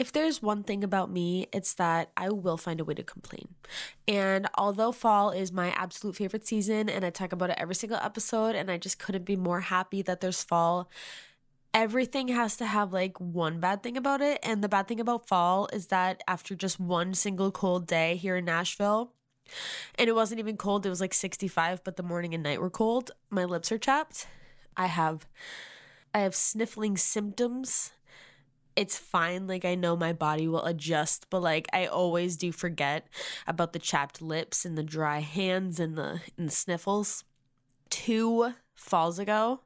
If there's one thing about me, it's that I will find a way to complain. And although fall is my absolute favorite season, and I talk about it every single episode, and I just couldn't be more happy that there's fall, everything has to have like one bad thing about it. And the bad thing about fall is that after just one single cold day here in Nashville, and it wasn't even cold, it was like 65, but the morning and night were cold, my lips are chapped. I have I have sniffling symptoms it's fine. Like, I know my body will adjust, but like, I always do forget about the chapped lips and the dry hands and the, and the sniffles. Two falls ago,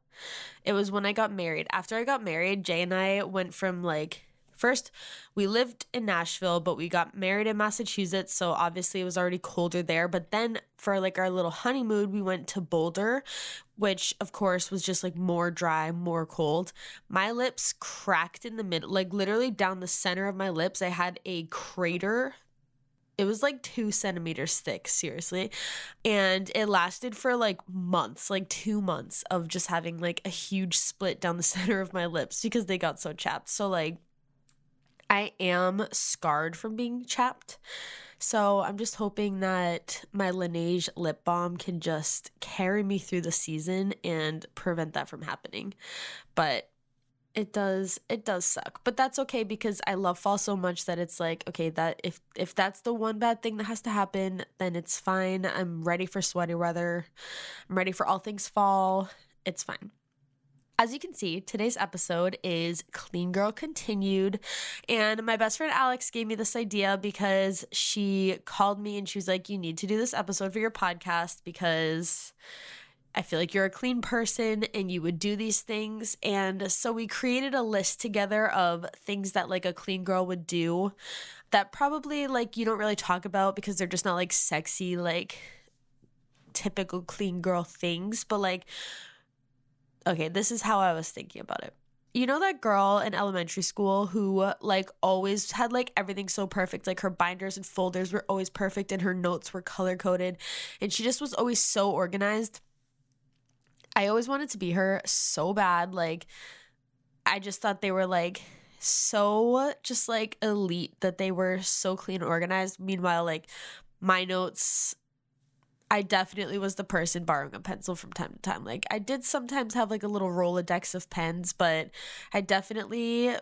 it was when I got married. After I got married, Jay and I went from like First, we lived in Nashville, but we got married in Massachusetts, so obviously it was already colder there. But then for like our little honeymoon, we went to Boulder, which of course was just like more dry, more cold. My lips cracked in the middle, like literally down the center of my lips. I had a crater it was like two centimeters thick, seriously. And it lasted for like months, like two months of just having like a huge split down the center of my lips because they got so chapped. So, like, I am scarred from being chapped. So I'm just hoping that my Laneige lip balm can just carry me through the season and prevent that from happening. But it does it does suck. But that's okay because I love fall so much that it's like, okay, that if if that's the one bad thing that has to happen, then it's fine. I'm ready for sweaty weather. I'm ready for all things fall. It's fine. As you can see, today's episode is Clean Girl Continued. And my best friend Alex gave me this idea because she called me and she was like, You need to do this episode for your podcast because I feel like you're a clean person and you would do these things. And so we created a list together of things that like a clean girl would do that probably like you don't really talk about because they're just not like sexy, like typical clean girl things. But like, okay, this is how I was thinking about it. You know that girl in elementary school who like always had like everything so perfect, like her binders and folders were always perfect and her notes were color coded and she just was always so organized. I always wanted to be her so bad. Like I just thought they were like so just like elite that they were so clean organized. Meanwhile, like my notes I definitely was the person borrowing a pencil from time to time. Like I did sometimes have like a little Rolodex of pens, but I definitely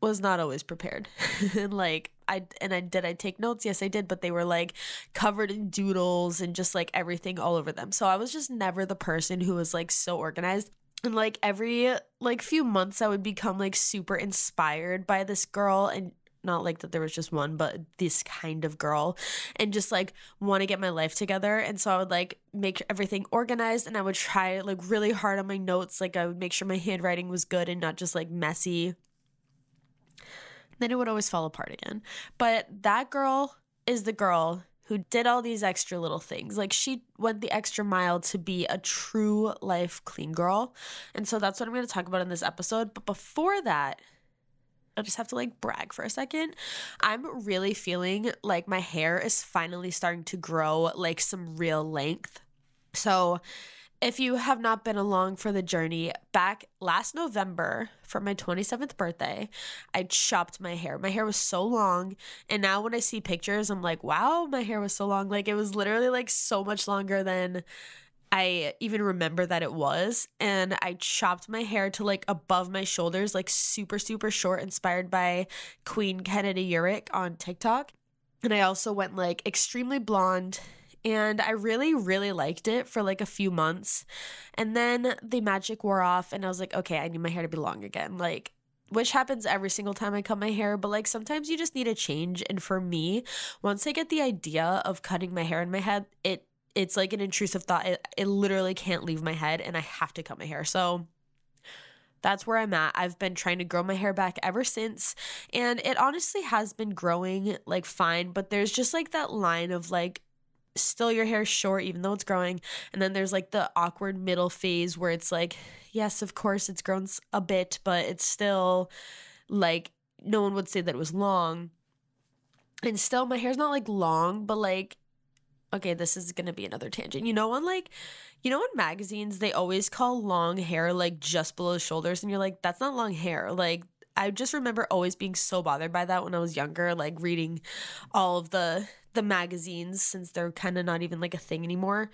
was not always prepared. and like I and I did I take notes? Yes, I did, but they were like covered in doodles and just like everything all over them. So I was just never the person who was like so organized. And like every like few months I would become like super inspired by this girl and not like that there was just one, but this kind of girl, and just like want to get my life together. And so I would like make everything organized and I would try like really hard on my notes. Like I would make sure my handwriting was good and not just like messy. Then it would always fall apart again. But that girl is the girl who did all these extra little things. Like she went the extra mile to be a true life clean girl. And so that's what I'm going to talk about in this episode. But before that, I just have to like brag for a second. I'm really feeling like my hair is finally starting to grow like some real length. So, if you have not been along for the journey, back last November for my 27th birthday, I chopped my hair. My hair was so long. And now when I see pictures, I'm like, wow, my hair was so long. Like it was literally like so much longer than I even remember that it was. And I chopped my hair to like above my shoulders, like super, super short, inspired by Queen Kennedy Eurich on TikTok. And I also went like extremely blonde. And I really, really liked it for like a few months. And then the magic wore off, and I was like, okay, I need my hair to be long again. Like, which happens every single time I cut my hair, but like sometimes you just need a change. And for me, once I get the idea of cutting my hair in my head, it it's like an intrusive thought. It, it literally can't leave my head and I have to cut my hair. So that's where I'm at. I've been trying to grow my hair back ever since, and it honestly has been growing like fine, but there's just like that line of like still your hair short even though it's growing, and then there's like the awkward middle phase where it's like, yes, of course it's grown a bit, but it's still like no one would say that it was long. And still my hair's not like long, but like okay, this is to be another tangent. You know, on like, you know, in magazines, they always call long hair like just below the shoulders, and you're like, that's not long hair. Like, I just remember always being so bothered by that when I was younger, like reading all of the the magazines since they're kind of not even like a thing anymore.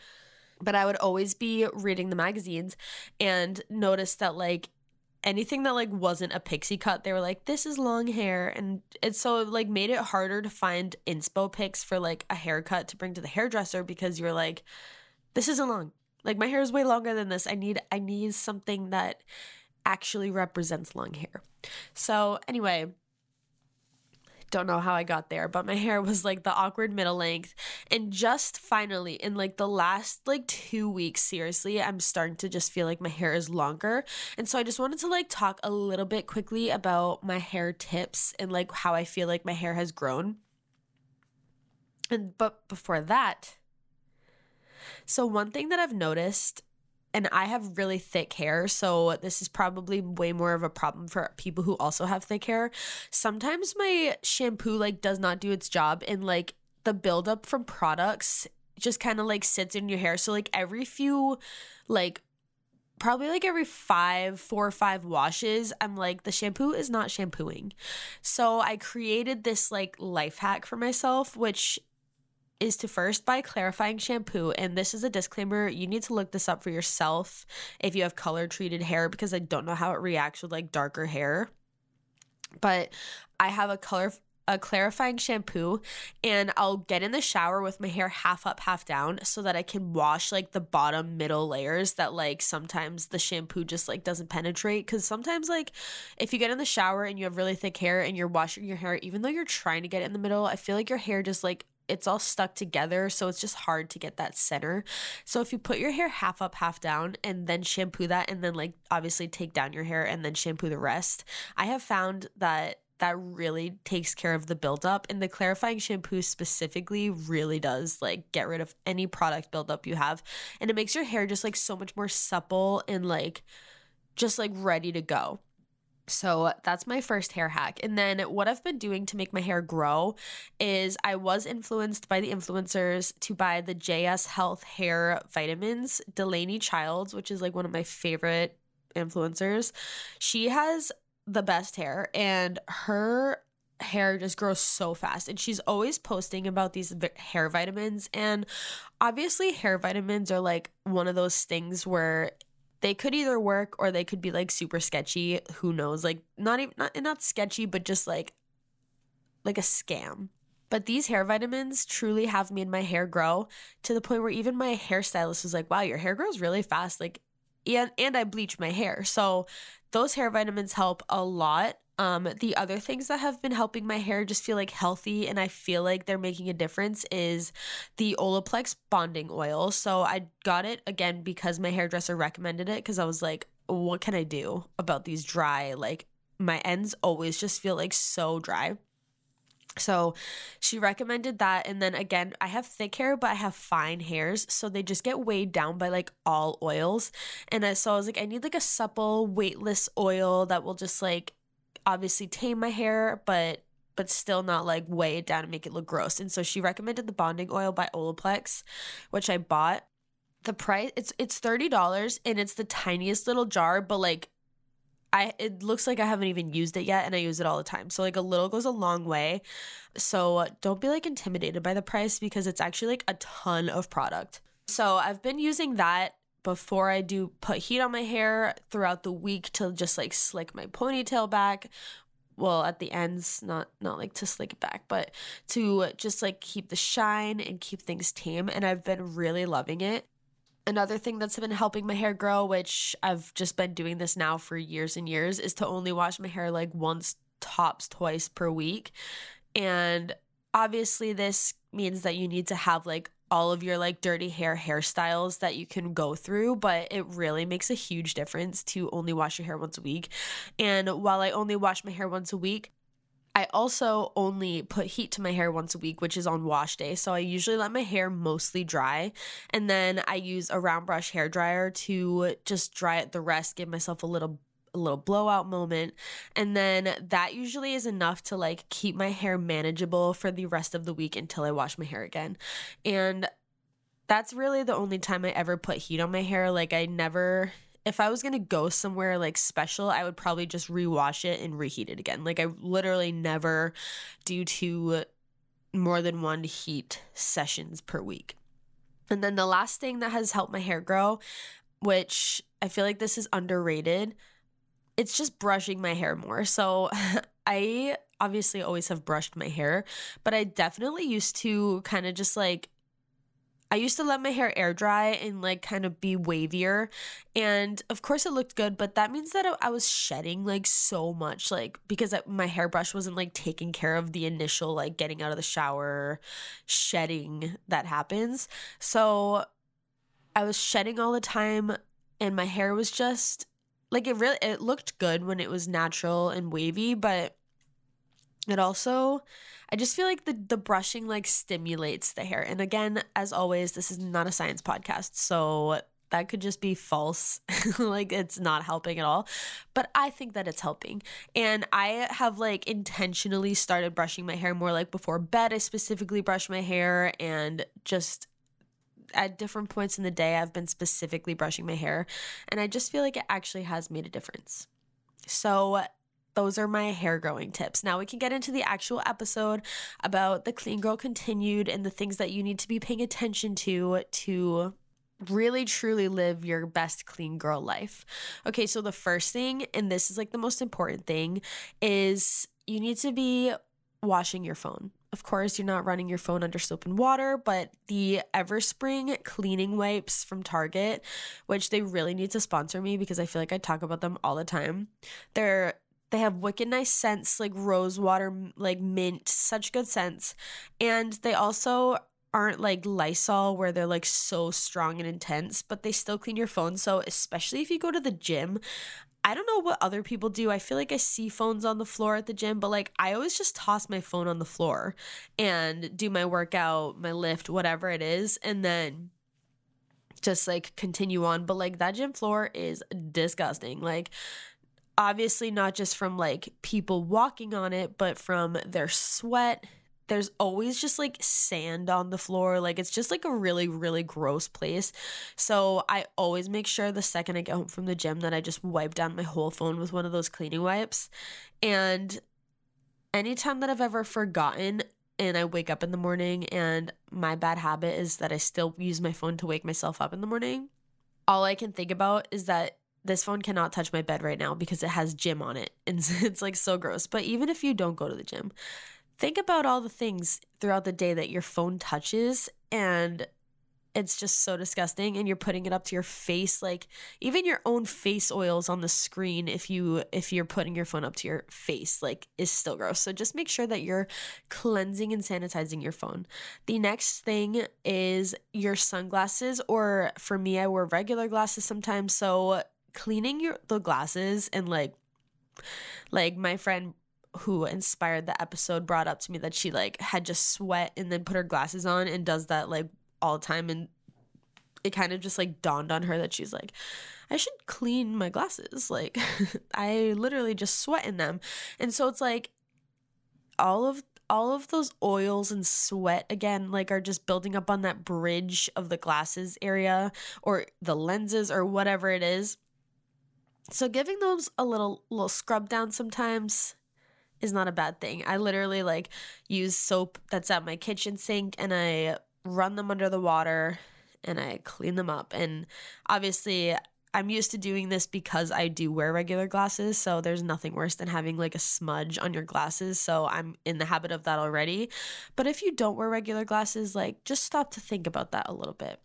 But I would always be reading the magazines and notice that like anything that like wasn't a pixie cut, they were like, this is long hair. And it so like made it harder to find inspo pics for like a haircut to bring to the hairdresser because you're like, this isn't long. Like my hair is way longer than this. I need I need something that actually represents long hair. So anyway, don't know how I got there, but my hair was like the awkward middle length. And just finally, in like the last like two weeks, seriously, I'm starting to just feel like my hair is longer. And so I just wanted to like talk a little bit quickly about my hair tips and like how I feel like my hair has grown. And but before that, so one thing that I've noticed and I have really thick hair, so this is probably way more of a problem for people who also have thick hair. Sometimes my shampoo like does not do its job and like the buildup from products just kind of like sits in your hair. So like every few like probably like every five, four or five washes, I'm like, the shampoo is not shampooing. So I created this like life hack for myself, which is to first buy clarifying shampoo. And this is a disclaimer you need to look this up for yourself if you have color treated hair because I don't know how it reacts with like darker hair. But I have a color a clarifying shampoo and I'll get in the shower with my hair half up, half down so that I can wash like the bottom middle layers that like sometimes the shampoo just like doesn't penetrate cuz sometimes like if you get in the shower and you have really thick hair and you're washing your hair even though you're trying to get in the middle, I feel like your hair just like it's all stuck together so it's just hard to get that center. So if you put your hair half up half down and then shampoo that and then like obviously take down your hair and then shampoo the rest i have found that that really takes care of the buildup and the clarifying shampoo specifically really does like get rid of any product buildup you have and it makes your hair just like so much more supple and like just like ready to go so that's my first hair hack. And then what I've been doing to make my hair grow is I was influenced by the influencers to buy the JS Health hair vitamins. Delaney Childs, which is like one of my favorite influencers, she has the best hair and her hair just grows so fast and she's always posting about these hair vitamins and obviously hair vitamins are like one of those things where they could either work or they could be like super sketchy. Who knows? Like not even not not sketchy, but just like like a scam. But these hair vitamins truly have made my hair grow to the point where even my hairstylist was like, "Wow, your hair grows really fast." Like and and I bleach my hair. So those hair vitamins help a lot. Um, the other things that have been helping my hair just feel like healthy and I feel like they're making a difference is the Olaplex bonding oil. So I got it again because my hairdresser recommended it because I was like, what can I do about these dry, like my ends always just feel like so dry. So she recommended that. And then again, I have thick hair, but I have fine hairs. So they just get weighed down by like all oils. And I, so I was like, I need like a supple, weightless oil that will just like obviously tame my hair, but but still not like weigh it down and make it look gross. And so she recommended the bonding oil by Olaplex, which I bought. The price it's it's $30 and it's the tiniest little jar, but like I it looks like I haven't even used it yet and I use it all the time. So like a little goes a long way. So don't be like intimidated by the price because it's actually like a ton of product. So I've been using that before I do put heat on my hair throughout the week to just like slick my ponytail back. Well, at the ends, not not like to slick it back, but to just like keep the shine and keep things tame. And I've been really loving it. Another thing that's been helping my hair grow, which I've just been doing this now for years and years, is to only wash my hair like once, tops twice per week. And obviously, this means that you need to have like all of your like dirty hair hairstyles that you can go through, but it really makes a huge difference to only wash your hair once a week. And while I only wash my hair once a week, I also only put heat to my hair once a week, which is on wash day. So I usually let my hair mostly dry. And then I use a round brush hair dryer to just dry it the rest, give myself a little a little blowout moment and then that usually is enough to like keep my hair manageable for the rest of the week until I wash my hair again. And that's really the only time I ever put heat on my hair. Like I never if I was gonna go somewhere like special, I would probably just rewash it and reheat it again. Like I literally never do to more than one heat sessions per week. And then the last thing that has helped my hair grow, which I feel like this is underrated, it's just brushing my hair more. So I obviously always have brushed my hair, but I definitely used to kind of just like I used to let my hair air dry and like kind of be wavier. And of course, it looked good, but that means that I was shedding like so much, like because my hairbrush wasn't like taking care of the initial like getting out of the shower shedding that happens. So I was shedding all the time, and my hair was just like it really it looked good when it was natural and wavy, but it also I just feel like the the brushing like stimulates the hair. And again, as always, this is not a science podcast, so that could just be false. like it's not helping at all. But I think that it's helping. And I have like intentionally started brushing my hair more like before bed. I specifically brush my hair and just at different points in the day I've been specifically brushing my hair and I just feel like it actually has made a difference. So those are my hair growing tips. Now we can get into the actual episode about the Clean Girl Continued and the things that you need to be paying attention to to really truly live your best clean girl life. Okay, so the first thing, and this is like the most important thing, is you need to be washing your phone. Of course, you're not running your phone under soap and water, but the Everspring cleaning wipes from Target, which they really need to sponsor me because I feel like I talk about them all the time. They're they have wicked nice scents like rose water, like mint, such good scents. And they also aren't like Lysol where they're like so strong and intense, but they still clean your phone. So, especially if you go to the gym, I don't know what other people do. I feel like I see phones on the floor at the gym, but like I always just toss my phone on the floor and do my workout, my lift, whatever it is, and then just like continue on. But like that gym floor is disgusting. Like obviously not just from like people walking on it, but from their sweat. There's always just like sand on the floor. Like it's just like a really, really gross place. So I always make sure the second I get home from the gym that I just wipe down my whole phone with one of those cleaning wipes. And anytime that I've ever forgotten and I wake up in the morning and my bad habit is that I still use my phone to wake myself up in the morning, all I can think about is that this phone cannot touch my bed right now because it has gym on it. And it's like so gross. But even if you don't go to the gym, think about all the things throughout the day that your phone touches and it's just so disgusting and you're putting it up to your face like even your own face oils on the screen if you if you're putting your phone up to your face like is still gross. So just make sure that you're cleansing and sanitizing your phone. The next thing is your sunglasses or for me I wear regular glasses sometimes. So cleaning your the glasses and like like my friend who inspired the episode brought up to me that she like had just sweat and then put her glasses on and does that like all the time. And it kind of just like dawned on her that she's like I should clean my glasses. Like I literally just sweat in them. And so it's like all of all of those oils and sweat again like are just building up on that bridge of the glasses area or the lenses or whatever it is. So giving those a little little scrub down sometimes is not a bad thing. I literally like use soap that's at my kitchen sink and I run them under the water and I clean them up. And obviously, I'm used to doing this because I do wear regular glasses, so there's nothing worse than having like a smudge on your glasses. So I'm in the habit of that already. But if you don't wear regular glasses, like just stop to think about that a little bit.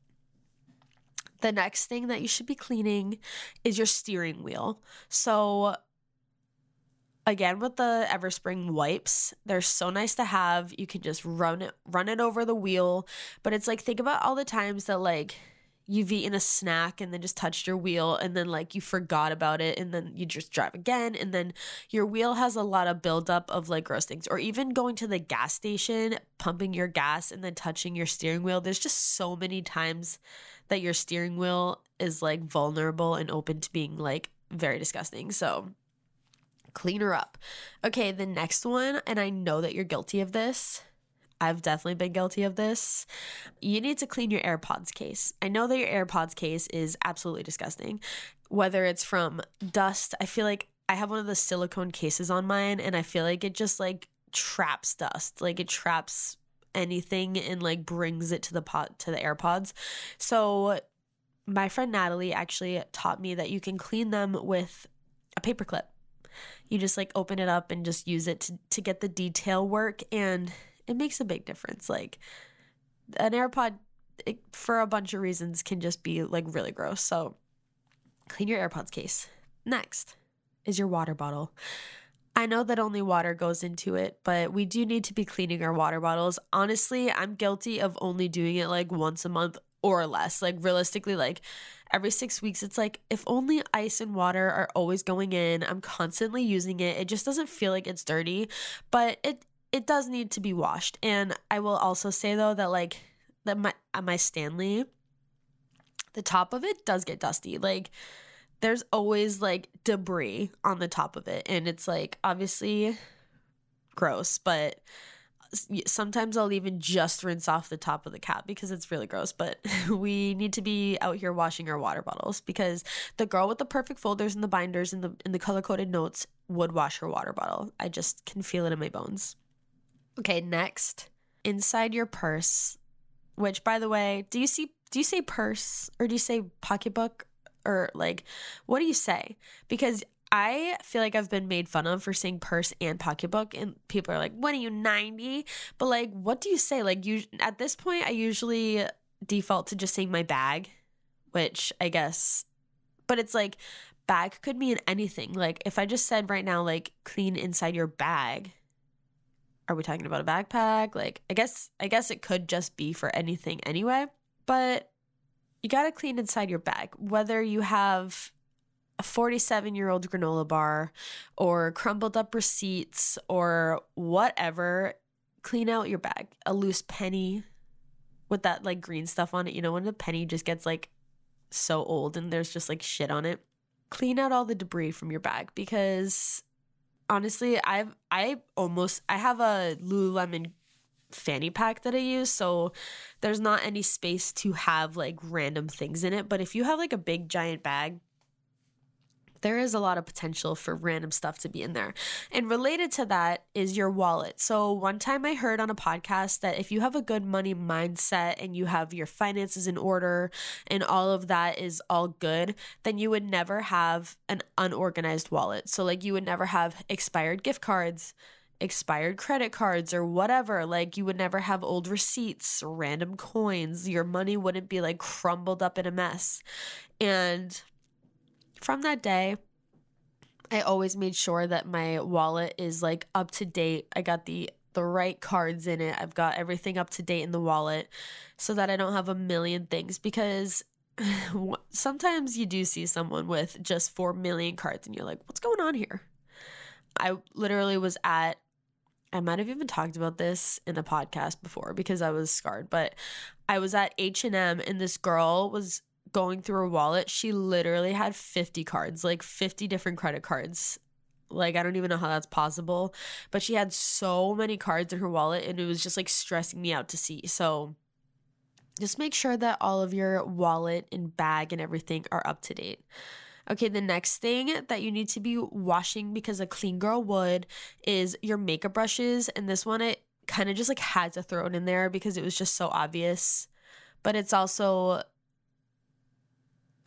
The next thing that you should be cleaning is your steering wheel. So, again with the everspring wipes they're so nice to have. You can just run it run it over the wheel. But it's like think about all the times that like you've eaten a snack and then just touched your wheel and then like you forgot about it and then you just drive again and then your wheel has a lot of buildup of like gross things. Or even going to the gas station pumping your gas and then touching your steering wheel. There's just so many times that your steering wheel is like vulnerable and open to being like very disgusting. So clean her up okay the next one and i know that you're guilty of this I've definitely been guilty of this. You need to clean your AirPods case. I know that your AirPods case is absolutely disgusting. Whether it's from dust, I feel like I have one of the silicone cases on mine and I feel like it just like traps dust. Like it traps anything and like brings it to the pot to the AirPods. So my friend Natalie actually taught me that you can clean them with a paperclip. You just like open it up and just use it to, to get the detail work and it makes a big difference. Like an AirPod, it, for a bunch of reasons, can just be like really gross. So clean your AirPods case. Next is your water bottle. I know that only water goes into it, but we do need to be cleaning our water bottles. Honestly, I'm guilty of only doing it like once a month or less. Like realistically, like every six weeks, it's like if only ice and water are always going in, I'm constantly using it. It just doesn't feel like it's dirty, but it it does need to be washed. And I will also say though that like that my my Stanley, the top of it does get dusty. Like there's always like debris on the top of it, and it's like obviously gross, but sometimes I'll even just rinse off the top of the cap because it's really gross. But we need to be out here washing our water bottles because the girl with the perfect folders and the binders and the and the color coded notes would wash her water bottle. I just can feel it in my bones. Okay, next, inside your purse, which by the way, do you see do you say purse or do you say pocketbook or like what do you say? Because I feel like I've been made fun of for saying purse and pocketbook, and people are like, "What are you 90?" But like, what do you say? Like, you at this point, I usually default to just saying my bag, which I guess, but it's like bag could mean anything. Like, if I just said right now, like, clean inside your bag, are we talking about a backpack? Like, I guess I guess it could just be for anything anyway. But you got to clean inside your bag, whether you have a 47 year old granola bar or crumbled up receipts or whatever. Clean out your bag. A loose penny with that like green stuff on it. You know, when the penny just gets like so old and there's just like shit on it. Clean out all the debris from your bag because honestly, I've I almost I have a Lululemon fanny pack that I use, so there's not any space to have like random things in it. But if you have like a big giant bag, there is a lot of potential for random stuff to be in there. And related to that is your wallet. So, one time I heard on a podcast that if you have a good money mindset and you have your finances in order and all of that is all good, then you would never have an unorganized wallet. So, like, you would never have expired gift cards expired credit cards or whatever. Like you would never have old receipts, random coins. Your money wouldn't be like crumbled up in a mess. And from that day, I always made sure that my wallet is like up to date. I got the the right cards in it. I've got everything up to date in the wallet so that I don't have a million things because sometimes you do see someone with just 4 million cards and you're like, "What's going on here?" I literally was at I might have even talked about this in a podcast before because I was scarred, but I was at H&M and this girl was going through her wallet, she literally had 50 cards, like 50 different credit cards. Like, I don't even know how that's possible, but she had so many cards in her wallet and it was just like stressing me out to see. So, just make sure that all of your wallet and bag and everything are up to date. Okay, the next thing that you need to be washing because a clean girl would is your makeup brushes. And this one, it kind of just like had to throw it in there because it was just so obvious. But it's also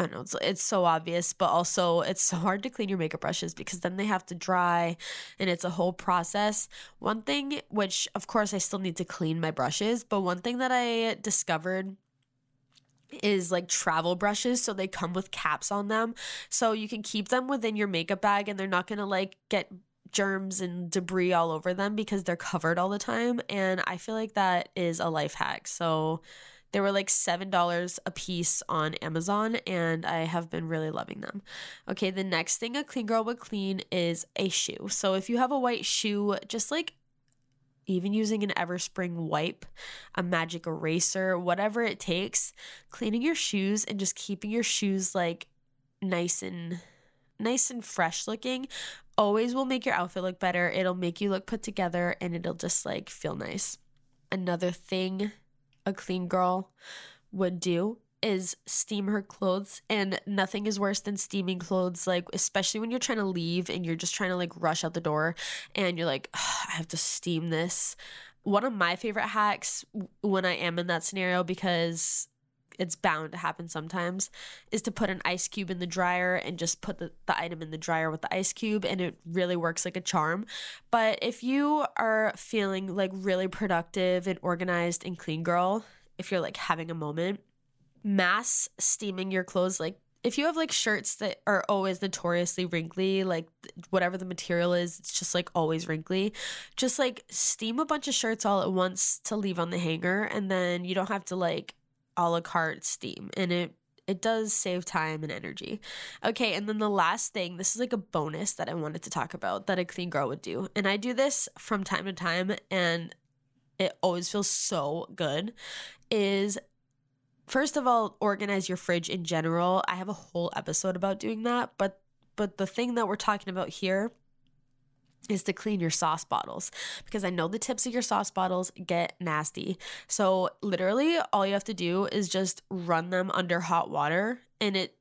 I know, it's, it's so obvious, but also it's so hard to clean your makeup brushes because then they have to dry and it's a whole process. One thing, which of course I still need to clean my brushes, but one thing that I discovered is like travel brushes so they come with caps on them so you can keep them within your makeup bag and they're not going to like get germs and debris all over them because they're covered all the time. And I feel like that is a life hack. So they were like $7 a piece on Amazon, and I have been really loving them. Okay, the next thing a clean girl would clean is a shoe. So if you have a white shoe, just like even using an Everspring wipe, a magic eraser, whatever it takes, cleaning your shoes and just keeping your shoes like nice and nice and fresh looking always will make your outfit look better. It'll make you look put together and it'll just like feel nice. Another thing a clean girl would do is steam her clothes and nothing is worse than steaming clothes like especially when you're trying to leave and you're just trying to like rush out the door and you're like I have to steam this. One of my favorite hacks when I am in that scenario because it's bound to happen sometimes is to put an ice cube in the dryer and just put the, the item in the dryer with the ice cube and it really works like a charm but if you are feeling like really productive and organized and clean girl if you're like having a moment mass steaming your clothes like if you have like shirts that are always notoriously wrinkly, like whatever the material is, it's just like always wrinkly, just like steam a bunch of shirts all at once to leave on the hanger. And then you don't have to like a la carte steam and it it does save time and energy. Okay, and then the last thing, this is like a bonus that I wanted to talk about that a clean girl would do. And I do this from time to time and it always feels so good is first of all organize your fridge in general. I have a whole episode about doing that, but but the thing that we're talking about here is to clean your sauce bottles because I know the tips of your sauce bottles get nasty. So, literally, all you have to do is just run them under hot water and it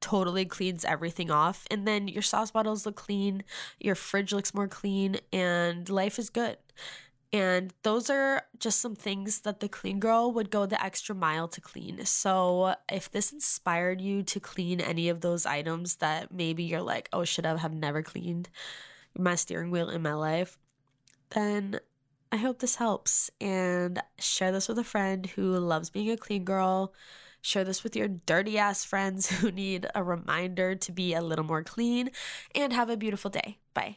totally cleans everything off. And then your sauce bottles look clean, your fridge looks more clean, and life is good. And those are just some things that the clean girl would go the extra mile to clean. So, if this inspired you to clean any of those items that maybe you're like, oh, should I have never cleaned? My steering wheel in my life, then I hope this helps and share this with a friend who loves being a clean girl. Share this with your dirty ass friends who need a reminder to be a little more clean and have a beautiful day. Bye.